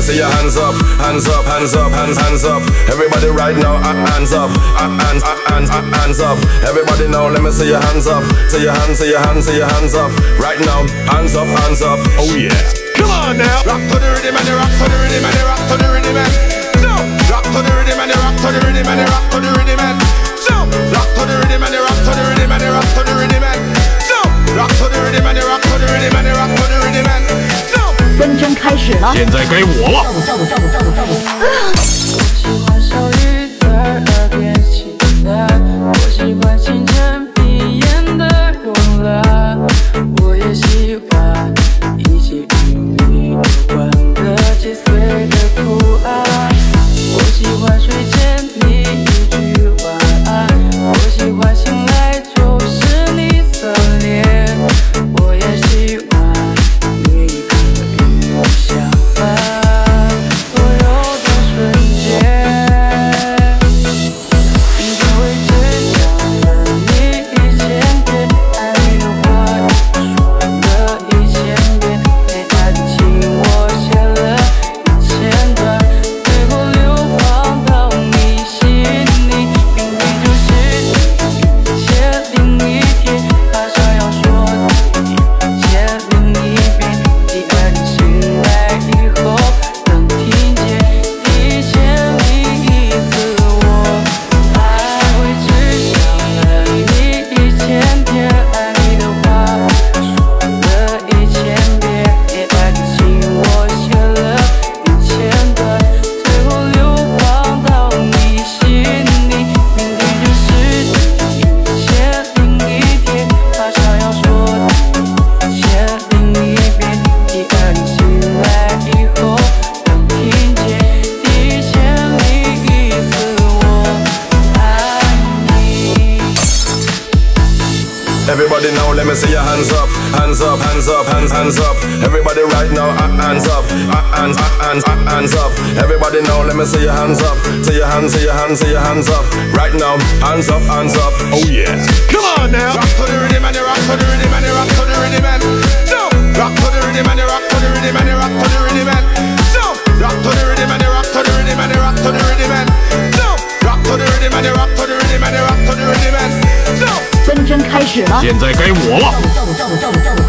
me see your hands up, hands up, hands up, hands, hands up. Everybody right now, hands up, hands, hands, hands up. Everybody now, let me see your hands up, see your hands, see your hands, see your hands up. Right now, hands up, hands up. Oh yeah. Come on now. Rock to the rhythm and the rock to the rhythm and the rock to the rhythm. No. Rock to the rhythm and the rock to the rhythm and the rock. 开始了。现在该我了。我喜欢清晨。Everybody now, let me see your hands up, hands up, hands up, hands, hands up. Everybody right now, hands up, hands, hands, hands up. Everybody now, let me see your hands up, see your hands, see your hands, see your hands up. Right now, hands up, hands up. Oh 现在该我了。